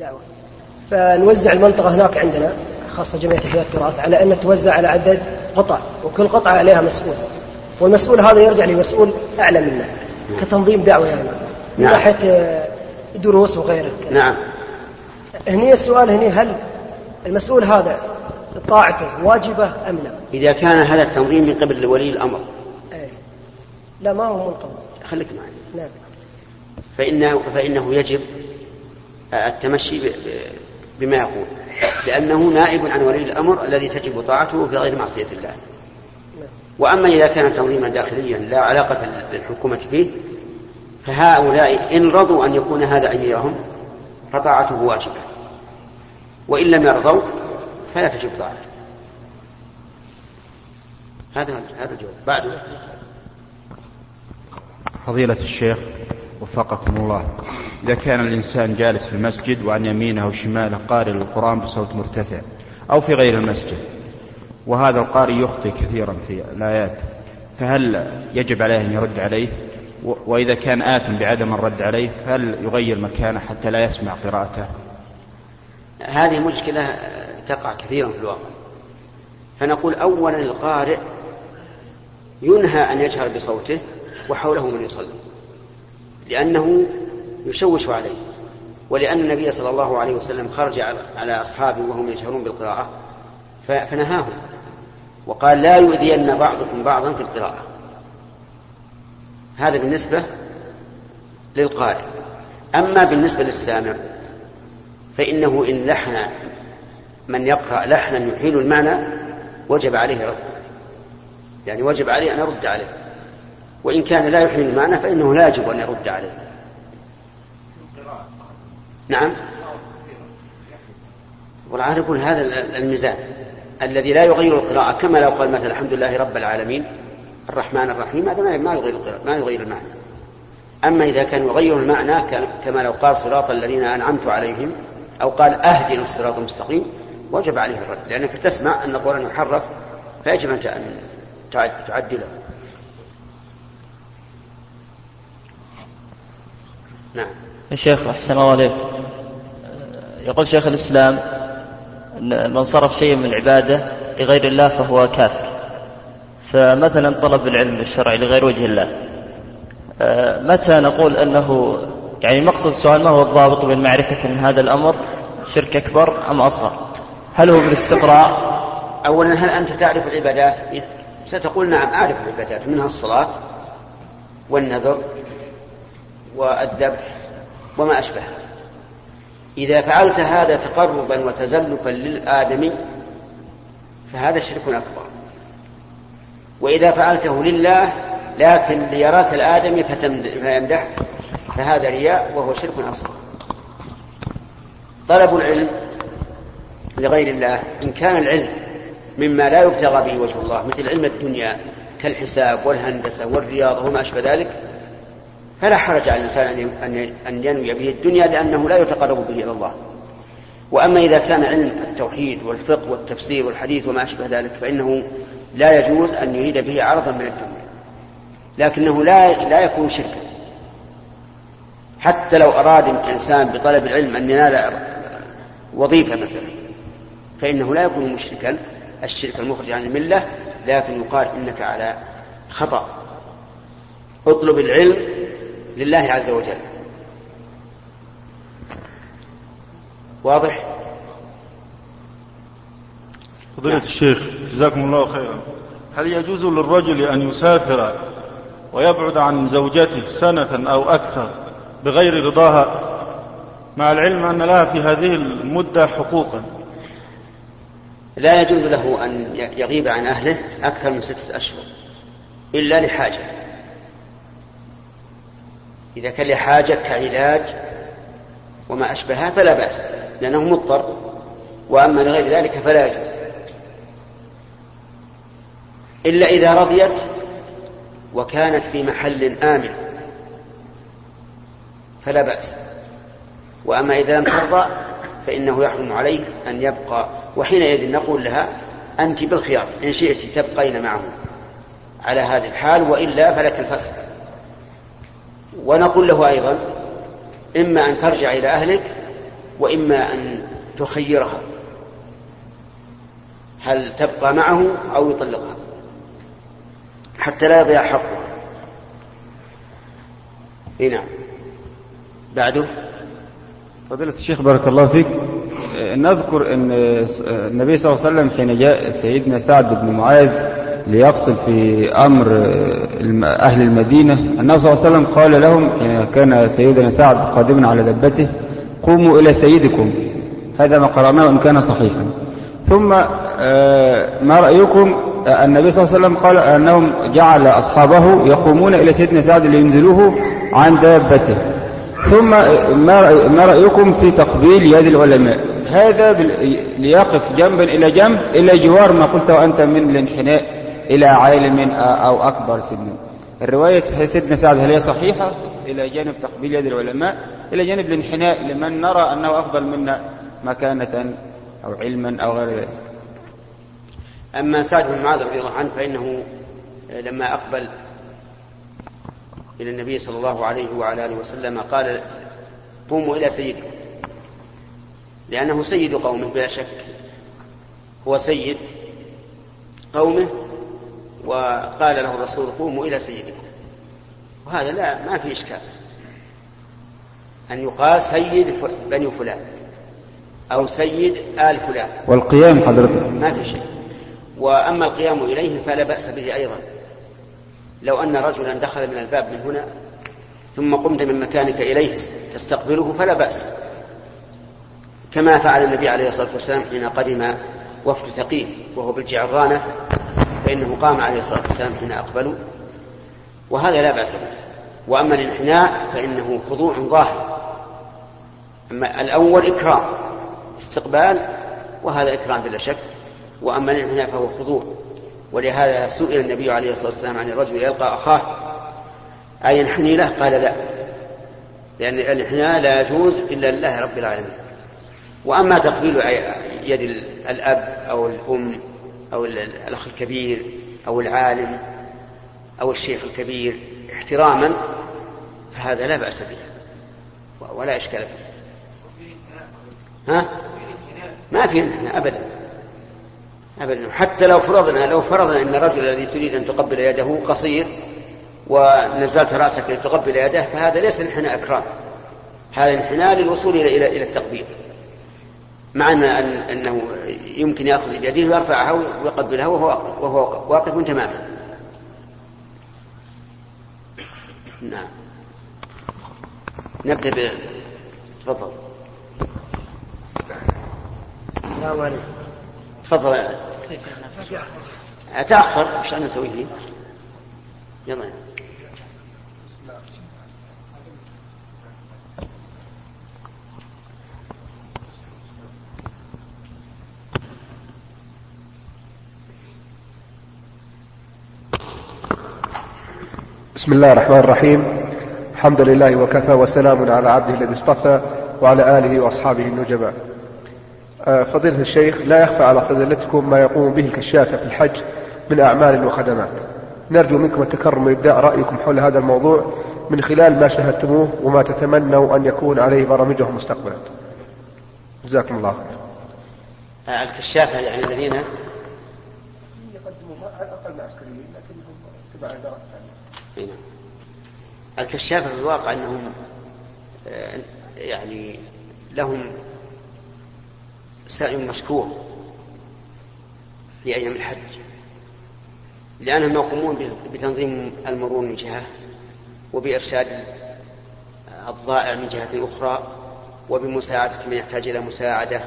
دعوة فنوزع المنطقة هناك عندنا خاصة جمعية إحياء التراث على أن توزع على عدد قطع وكل قطعة عليها مسؤول. والمسؤول هذا يرجع لمسؤول أعلى منه كتنظيم دعوة يعني من نعم. ناحية آه، دروس وغيره نعم. هني السؤال هني هل المسؤول هذا طاعته واجبة أم لا؟ إذا كان هذا التنظيم من قبل ولي الأمر. أي. لا ما هو من قبل. خليك معي. نعم. فإنه, فإنه يجب التمشي بما يقول. لأنه نائب عن ولي الأمر الذي تجب طاعته في غير معصية الله. وأما إذا كان تنظيما داخليا لا علاقة للحكومة به فهؤلاء إن رضوا أن يكون هذا أميرهم فطاعته واجبة. وإن لم يرضوا فلا تجب طاعته. هذا هذا الجواب. بعد. فضيلة الشيخ وفقكم الله. إذا كان الإنسان جالس في المسجد وعن يمينه وشماله قارئ القرآن بصوت مرتفع أو في غير المسجد وهذا القارئ يخطئ كثيرا في الآيات فهل يجب عليه أن يرد عليه؟ وإذا كان آثم بعدم الرد عليه فهل يغير مكانه حتى لا يسمع قراءته؟ هذه مشكلة تقع كثيرا في الواقع. فنقول أولا القارئ ينهى أن يجهر بصوته وحوله من يصلي لأنه يشوش عليه. ولأن النبي صلى الله عليه وسلم خرج على- أصحابه وهم يجهرون بالقراءة فنهاهم. وقال لا يؤذين بعضكم بعضا في القراءة. هذا بالنسبة للقارئ. أما بالنسبة للسامع فإنه إن لحن من يقرأ لحنا يحيل المعنى وجب عليه رد. يعني وجب عليه أن يرد عليه. وإن كان لا يحيل المعنى فإنه لا يجب أن يرد عليه. نعم. والآن يقول هذا الميزان الذي لا يغير القراءة كما لو قال مثلا الحمد لله رب العالمين الرحمن الرحيم هذا ما يغير القراءة ما يغير المعنى. أما إذا كان يغير المعنى كما لو قال صراط الذين أنعمت عليهم أو قال أهدنا الصراط المستقيم وجب عليه الرد. لأنك تسمع أن القرآن يحرف فيجب أن أن تعد- تعدله. نعم. الشيخ أحسن الله عليك. يقول شيخ الإسلام أن من صرف شيء من العبادة لغير الله فهو كافر. فمثلا طلب العلم الشرعي لغير وجه الله. آه، متى نقول أنه يعني مقصد السؤال ما هو الضابط بين معرفة أن هذا الأمر شرك أكبر أم أصغر؟ هل هو بالاستقراء؟ أولا هل أنت تعرف العبادات؟ ستقول نعم أعرف العبادات منها الصلاة والنذر والذبح وما أشبه إذا فعلت هذا تقربا وتزلفا للآدمي فهذا شرك أكبر. وإذا فعلته لله لكن ليراك الآدمي فيمدح فهذا رياء وهو شرك أصغر. طلب العلم لغير الله إن كان العلم مما لا يبتغى به وجه الله مثل علم الدنيا كالحساب والهندسة والرياضة وما أشبه ذلك فلا حرج على الإنسان أن- ينوي به الدنيا لأنه لا يتقرب به إلى الله. وأما إذا كان علم التوحيد والفقه والتفسير والحديث وما أشبه ذلك فإنه لا يجوز أن يريد به عرضا من الدنيا. لكنه لا لا يكون شركا. حتى لو أراد الإنسان بطلب العلم أن ينال وظيفة مثلا فإنه لا يكون مشركا. الشرك المخرج عن الملة لكن يقال إنك على خطأ. اطلب العلم لله عز وجل. واضح؟ فضيلة الشيخ جزاكم الله خيرا. هل يجوز للرجل أن يسافر ويبعد عن زوجته سنة أو أكثر بغير رضاها؟ مع العلم أن لها في هذه المدة حقوقا. لا يجوز له أن يغيب عن أهله أكثر من ستة أشهر إلا لحاجة. إذا كان لحاجة كعلاج وما أشبهها فلا بأس لأنه مضطر وأما لغير ذلك فلا يجوز. إلا إذا رضيت وكانت في محل آمن فلا بأس. وأما إذا لم ترضى فإنه يحرم عليه أن يبقى وحينئذ نقول لها أنت بالخيار إن شئت تبقين معه على هذه الحال وإلا فلك الفسخ ونقول له أيضا إما أن ترجع إلى أهلك وإما أن تخيرها. هل تبقى معه أو يطلقها؟ حتى لا يضيع حقها. نعم. بعده. فضيلة الشيخ بارك الله فيك. نذكر إن النبي صلى الله عليه وسلم حين جاء سيدنا سعد بن معاذ ليفصل في أمر أهل المدينة. النبي صلى الله عليه وسلم قال لهم كان سيدنا سعد قادما على دبته قوموا إلى سيدكم. هذا ما قرأناه ان كان صحيحا. ثم ما رأيكم؟ النبي صلى الله عليه وسلم قال أنهم جعل أصحابه يقومون إلى سيدنا سعد لينزلوه عن دابته. ثم ما رأيكم في تقبيل يد العلماء؟ هذا ليقف جنبا إلى جنب إلى جوار ما قلت وأنت من الانحناء. إلى عالم أو أكبر سنا الرواية سيدنا سعد هل هي صحيحة؟ إلى جانب تقبيل يد العلماء إلى جانب الانحناء لمن نرى أنه أفضل منا مكانة أو علما أو غير ذلك. أما سعد بن معاذ رضي الله عنه فإنه لما أقبل إلى النبي صلى الله عليه وعلى آله وسلم قال قوموا إلى سيدكم. لأنه سيد قومه بلا شك. هو سيد قومه وقال له الرسول قوموا إلى سيدكم. وهذا لا ما في إشكال. أن يقال سيد بني فلان أو سيد آل فلان. والقيام حضرتك ما في شيء. وأما القيام إليه فلا بأس به أيضا. لو أن رجلا دخل من الباب من هنا ثم قمت من مكانك إليه تستقبله فلا بأس. كما فعل النبي عليه الصلاة والسلام حين قدم وفد ثقيف وهو بالجعرانة فإنه قام عليه الصلاة والسلام حين أقبلوا وهذا لا بأس به. وأما الانحناء فإنه خضوع ظاهر. أما الأول إكرام استقبال وهذا إكرام بلا شك. وأما الانحناء فهو خضوع. ولهذا سئل النبي عليه الصلاة والسلام عن الرجل يلقى أخاه أينحني له؟ قال لا. لأن الانحناء لا يجوز إلا لله رب العالمين. وأما تقبيل يد الأب أو الأم أو الأخ الكبير أو العالم أو الشيخ الكبير احتراما فهذا لا بأس به. ولا إشكال فيه. ها؟ ما في أبدا. أبدا. حتى لو فرضنا لو فرضنا أن الرجل الذي تريد أن تقبل يده قصير ونزلت رأسك لتقبل يده فهذا ليس انحناء إكرام. هذا انحناء للوصول إلى إلى التقبيل. مع أن أنه يمكن يأخذ بيده ويرفعها ويقبلها وهو وهو واقف تماما. نعم. نبدأ ب تفضل. السلام عليكم. تفضل. أتأخر وش أنا أسوي فيه؟ يلا. بسم الله الرحمن الرحيم. الحمد لله وكفى وسلام على عبده الذي اصطفى وعلى آله وأصحابه النجباء آه، فضيلة الشيخ لا يخفى على فضيلتكم ما يقوم به الكشافة في الحج من أعمال وخدمات. نرجو منكم التكرم وإبداء رأيكم حول هذا الموضوع من خلال ما شاهدتموه وما تتمنوا أن يكون عليه برامجهم مستقبلا. جزاكم الله خير. آه، الكشافة يعني الذين يقدموا أقل عسكريين لكنهم تبع إدارة هنا. نعم. الكشافة في الواقع أنهم آه، يعني لهم سعي مشكور في أيام الحج لأنهم يقومون بتنظيم المرور من جهة وبإرشاد الضائع من جهة أخرى وبمساعدة من يحتاج إلى مساعدة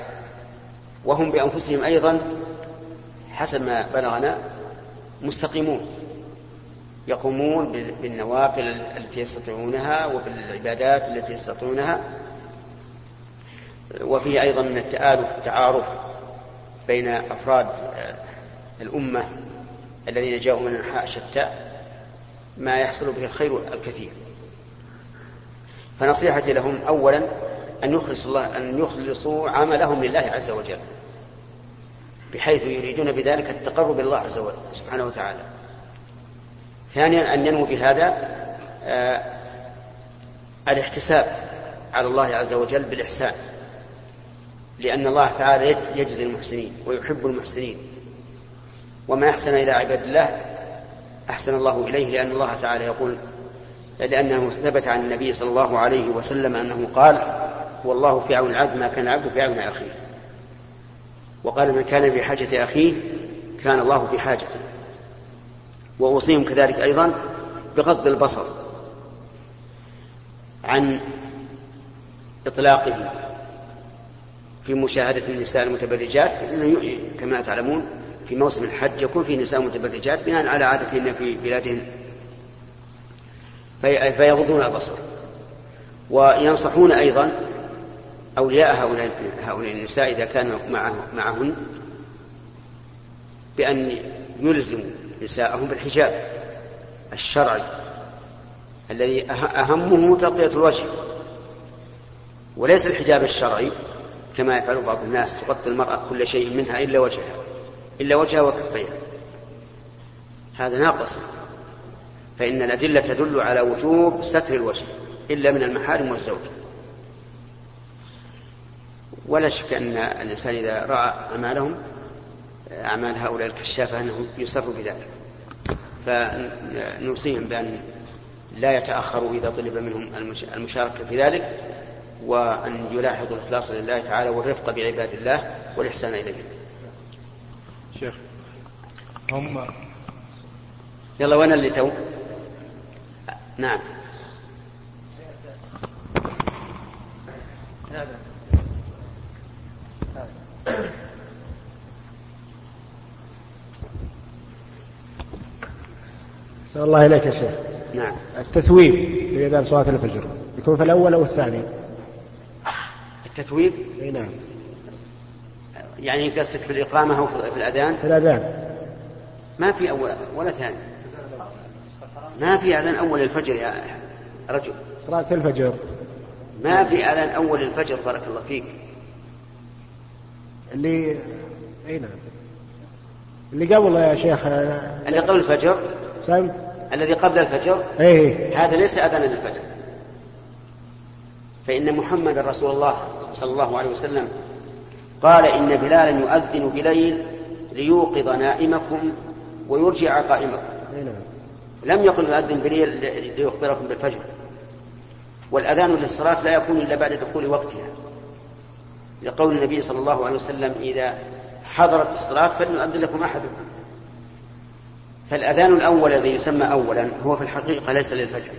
وهم بأنفسهم أيضا حسب ما بلغنا مستقيمون يقومون بالنوافل التي يستطيعونها وبالعبادات التي يستطيعونها. وفيه أيضا من التآلف التعارف بين أفراد الأمة الذين جاءوا من أنحاء شتى ما يحصل به الخير الكثير. فنصيحتي لهم أولا أن يخلص الله أن يخلصوا عملهم لله عز وجل بحيث يريدون بذلك التقرب إلى الله عز وجل سبحانه وتعالى. ثانيا أن ينمو بهذا آه الاحتساب على الله عز وجل بالإحسان لأن الله تعالى يجزي المحسنين ويحب المحسنين. ومن أحسن إلى عباد الله أحسن الله إليه لأن الله تعالى يقول لأنه ثبت عن النبي صلى الله عليه وسلم أنه قال والله في عون العبد ما كان العبد في عون أخيه. وقال من كان بحاجة أخيه كان الله بحاجته وأوصيهم كذلك أيضا بغض البصر عن إطلاقه في مشاهدة النساء المتبرجات لأنه كما تعلمون في موسم الحج يكون في نساء متبرجات بناء على عادتهن في بلادهن. فيغضون البصر. وينصحون أيضا أولياء هؤلاء هؤلاء النساء إذا كانوا معه معهن بأن يلزموا نساءهم بالحجاب الشرعي الذي أهمه تغطية الوجه وليس الحجاب الشرعي كما يفعل بعض الناس تغطي المرأة كل شيء منها إلا وجهها إلا وجهها وكفيها. هذا ناقص. فإن الأدلة تدل على وجوب ستر الوجه إلا من المحارم والزوج. ولا شك أن الإنسان إذا رأى أعمالهم أعمال هؤلاء الكشافة أنه يسر بذلك. فنوصيهم بأن لا يتأخروا إذا طلب منهم المشاركة في ذلك وأن يلاحظوا الإخلاص لله تعالى والرفق بعباد الله والإحسان إليهم. شيخ هم يلا وين اللي تو؟ نعم. أحسن الله إليك يا شيخ. نعم. التثويب في أذان صلاة الفجر. يكون في الأول أو الثاني؟ التثويب؟ أي نعم. يعني قصدك في الإقامة أو في الأذان؟ في الأذان. ما في أول ولا ثاني. ما في أذان أول الفجر يا رجل. صلاة الفجر. ما في أذان أول الفجر بارك الله فيك. اللي أي نعم. اللي قبل يا شيخ اللي قبل الفجر؟ سم الذي قبل الفجر؟ إيه. هذا ليس أذان للفجر. فإن محمد رسول الله صلى الله عليه وسلم قال إن بلالا يؤذن بليل ليوقظ نائمكم ويرجع قائمكم. أي نعم. لم يقل يؤذن بليل ليخبركم بالفجر. والأذان للصلاة لا يكون إلا بعد دخول وقتها. لقول النبي صلى الله عليه وسلم إذا حضرت الصلاة فليؤذن لكم أحدكم. فالأذان الأول الذي يسمى أولا هو في الحقيقة ليس للفجر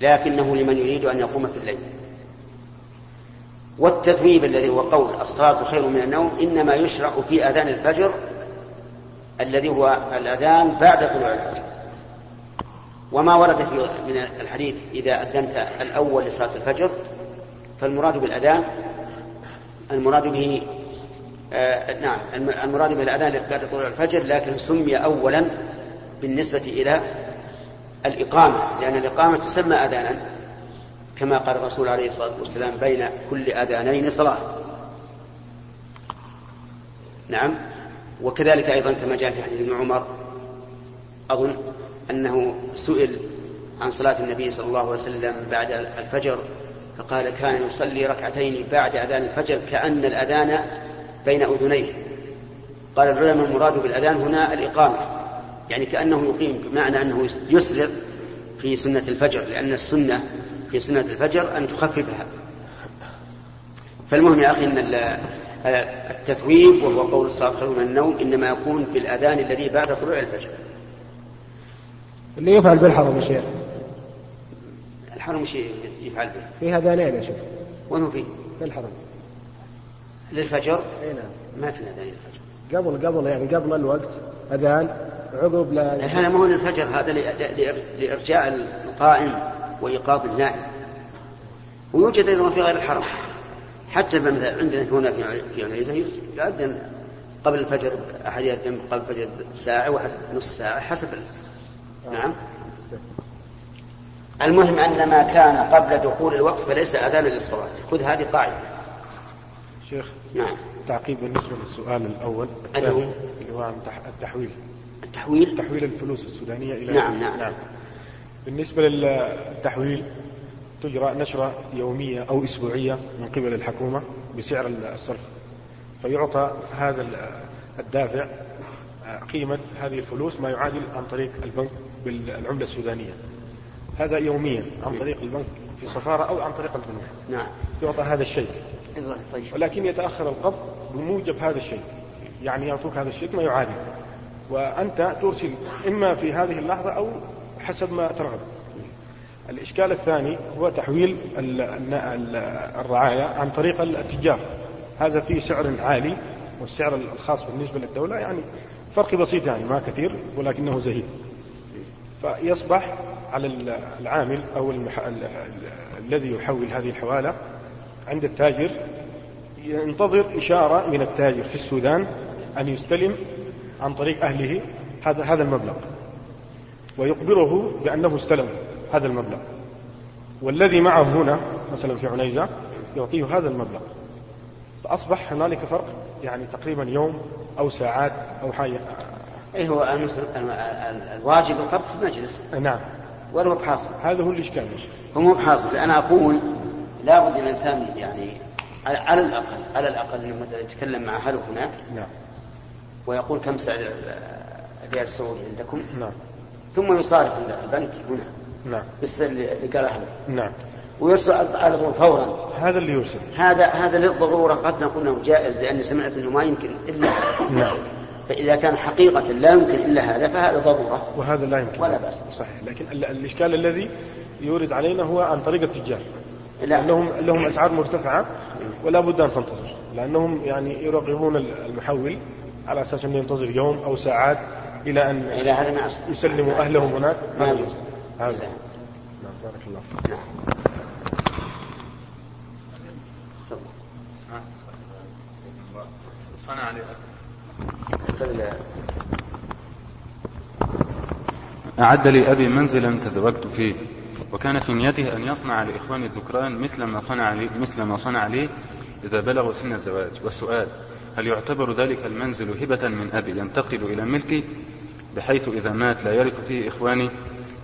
لكنه لمن يريد أن يقوم في الليل. والتثويب الذي هو قول الصلاة خير من النوم إنما يشرع في أذان الفجر الذي هو الأذان بعد طلوع الفجر. وما ورد في من الحديث إذا أذنت الأول لصلاة الفجر فالمراد بالأذان المراد به آه نعم المراد بالأذان بعد طلوع الفجر لكن سمي أولا بالنسبة إلى الإقامة لأن الإقامة تسمى أذانا كما قال الرسول عليه الصلاة والسلام بين كل أذانين صلاة. نعم وكذلك أيضا كما جاء في حديث ابن عمر أظن أنه سئل عن صلاة النبي صلى الله عليه وسلم بعد الفجر فقال كان يصلي ركعتين بعد أذان الفجر كأن الأذان بين أذنيه. قال العلماء المراد بالأذان هنا الإقامة. يعني كأنه يقيم بمعنى أنه يسرع في سنة الفجر لأن السنة في سنة الفجر أن تخففها. فالمهم يا أخي أن التثويب وهو قول الصلاة خير من النوم إنما يكون في الأذان الذي بعد طلوع الفجر. اللي يفعل بالحرم يا شيخ. الحرم شيء يفعل به. فيه أذانين يا شيخ. وين فيه؟ في الحرم. للفجر؟ إي نعم. ما في أذان للفجر. قبل قبل يعني قبل الوقت أذان عقب لا هذا ما هو للفجر هذا لإرجاء القائم وإيقاظ النائم. ويوجد أيضا في غير الحرم. حتى عندنا هنا في عنيزة يؤذن قبل الفجر أحد يأذن قبل الفجر ساعة وأحد نصف ساعة حسب نعم. المهم أن ما كان قبل دخول الوقت فليس أذانا للصلاة. خذ هذه قاعدة. شيخ نعم. تعقيب بالنسبة للسؤال الأول هو؟ اللي هو عن تح- التحويل. التحويل؟ تحويل الفلوس السودانية إلى نعم، نعم. نعم. بالنسبة للتحويل تجرى نشرة يومية أو أسبوعية من قبل الحكومة بسعر الصرف. فيعطى هذا الدافع قيمة هذه الفلوس ما يعادل عن طريق البنك بالعملة السودانية. هذا يوميا عن طريق البنك في صفارة أو عن طريق البنوك. نعم. يعطى هذا الشيء. ولكن يتأخر القبض بموجب هذا الشيء. يعني يعطوك هذا الشيء ما يعادل وأنت ترسل إما في هذه اللحظة أو حسب ما ترغب. الإشكال الثاني هو تحويل الرعاية عن طريق التجار. هذا فيه سعر عالي والسعر الخاص بالنسبة للدولة يعني فرق بسيط يعني ما كثير ولكنه زهيد. فيصبح على العامل أو. الذي يحول هذه الحوالة عند التاجر ينتظر إشارة من التاجر في السودان أن يستلم عن طريق أهله هذا هذا المبلغ ويخبره بأنه استلم هذا المبلغ. والذي معه هنا مثلا في عنيزة يعطيه هذا المبلغ. فأصبح هنالك فرق يعني تقريبا يوم أو ساعات أو حاجة. أي هو الواجب القبض في المجلس. نعم. ولا هو بحاصل هذا هو الإشكال. هو مو بحاصل أنا أقول لابد الإنسان يعني على الأقل على الأقل أنه مثلا يتكلم مع أهله هناك نعم. ويقول كم سعر الريال السعودي عندكم؟ نعم. ثم يصارف عند البنك هنا. نعم. بالسر اللي قال أهله. نعم. ويرسل على طول فورا. هذا اللي يرسل. هذا هذا للضرورة قد نقول إنه جائز لاني سمعت إنه ما يمكن الا نعم. فإذا كان حقيقة لا يمكن إلا هذا فهذا ضرورة. وهذا لا يمكن. ولا بأس. صحيح. لكن الإشكال الذي يورد علينا هو عن طريق التجار. لا. لهم لهم أسعار مرتفعة ولا بد أن تنتظر لأنهم يعني يرغبون المحول على أساس أنه ينتظر يوم أو ساعات إلى أن إلى هذا ما يسلموا أهلهم هناك. ما يجوز هذا. نعم. بارك الله فيك. نعم. صنع أعد لي أبي منزلا تزوجت فيه. وكان في نيته أن يصنع لإخواني الذكران مثل ما صنع لي مثل ما صنع لي إذا بلغوا سن الزواج. والسؤال هل يعتبر ذلك المنزل هبة من أبي ينتقل إلى ملكي بحيث إذا مات لا يرث فيه إخواني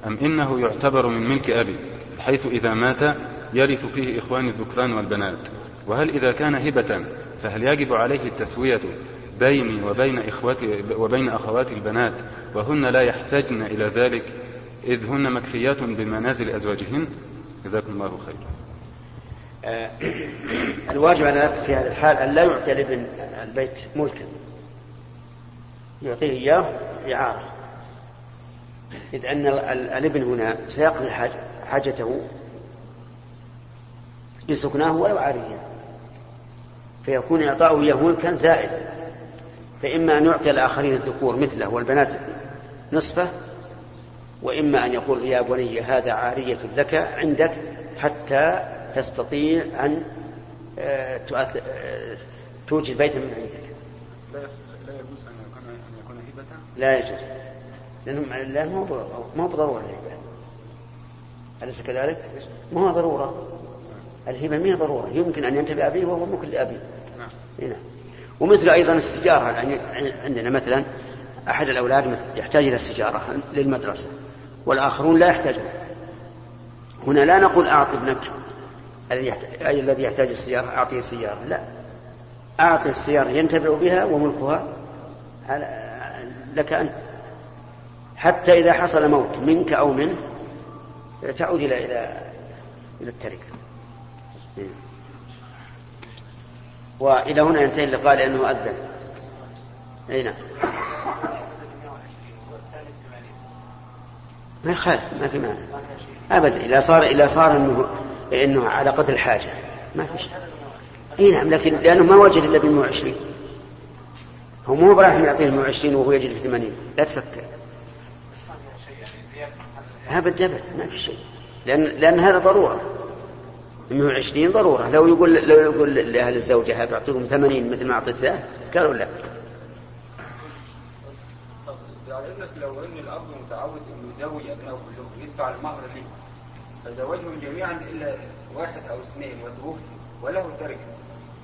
أم إنه يعتبر من ملك أبي بحيث إذا مات يرث فيه إخواني الذكران والبنات؟ وهل إذا كان هبة فهل يجب عليه التسوية بيني وبين إخوتي وبين أخواتي البنات وهن لا يحتاجن إلى ذلك؟ إذ هن مكفيات بمنازل أزواجهن. جزاكم الله خيرا آه، الواجب على الأب في هذا الحال أن لا يعطي الابن البيت ملكا. يعطيه إياه إعارة. إذ أن الابن هنا سيقضي حاجته بسكناه ولو عاريا. فيكون إعطاؤه إياه ملكا زائدا فإما أن يعطي الآخرين الذكور مثله والبنات نصفه وإما أن يقول يا بني هذا عارية لك عندك حتى تستطيع أن آه، آه، توجد بيتا من عندك. لا يجوز أن يكون هبة؟ لا يجوز. لأنه لأنه ما هو بضرورة الهبة. أليس كذلك؟ ما هو ضرورة. الهبة ما هي ضرورة. يمكن أن ينتبه أبيه وهو ممكن لأبيه. نعم. نعم. ومثل أيضا السجارة يعني عندنا مثلا أحد الأولاد يحتاج إلى السجارة للمدرسة. والآخرون لا يحتاجون. هنا لا نقول أعط ابنك أي الذي يحتاج السيارة أعطيه السيارة لا. أعطي السيارة ينتفع بها وملكها لك أنت. حتى إذا حصل موت منك أو منه تعود إلى إلى إلى التركة. وإلى هنا ينتهي اللقاء لأنه أذن. أي نعم. ما يخالف ما في مانع. أبدا إذا صار إذا صار إنه إنه على قدر الحاجة ما في شيء. أي نعم لكن لأنه ما وجد إلا ب 120 هو مو برايح يعطيه 120 وهو يجد في 80 لا تفكر. أبد أبد ما في شيء. لأن لأن هذا ضرورة. 120 ضرورة. لو يقول لو يقول لأهل الزوجة بعطيهم 80 مثل ما أعطيت له؟ قالوا لا. لك لو إن الاب متعود انه يزوج ابنائه كلهم يدفع المهر ليه فزوجهم جميعا إلا واحد أو اثنين وتوفي وله تركه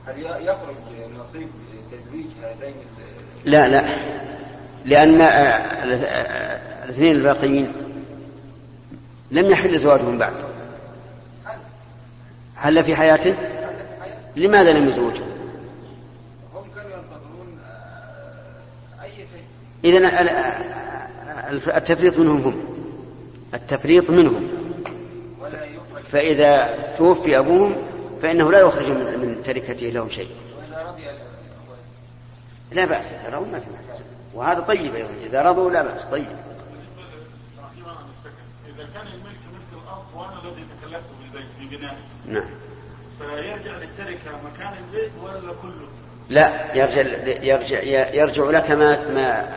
هل يخرج نصيب تزويج هذين لا لا. لأن الاثنين الباقيين لم يحل زواجهم بعد. هل في حياته؟ لماذا لم يزوجه؟ هم كانوا ينتظرون آه، إذا التفريط منهم هم. التفريط منهم. فإذا توفي أبوهم فإنه لا يخرج من تركته لهم شيء. لا بأس. إذا رضوا ما في بأس وهذا طيب أيضا. إذا رضوا لا بأس. طيب. إذا كان الملك ملك الأرض وأنا الذي تكلفت بالبيت في بنائه نعم. فيرجع للتركة مكان البيت ولا كله؟ لا يرجع يرجع يرجع لك ما ما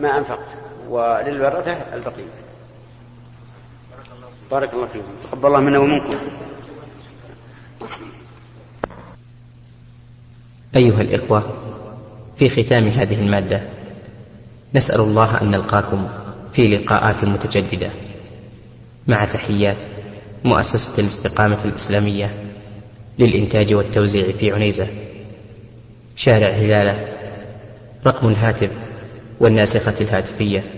ما أنفقت. وللورثة البقية. بارك الله فيكم. تقبل الله منا ومنكم. أيها الإخوة في ختام هذه المادة نسأل الله أن نلقاكم في لقاءات متجددة. مع تحيات مؤسسة الاستقامة الإسلامية للإنتاج والتوزيع في عنيزة. شارع هلالة رقم الهاتف والناسخة الهاتفية.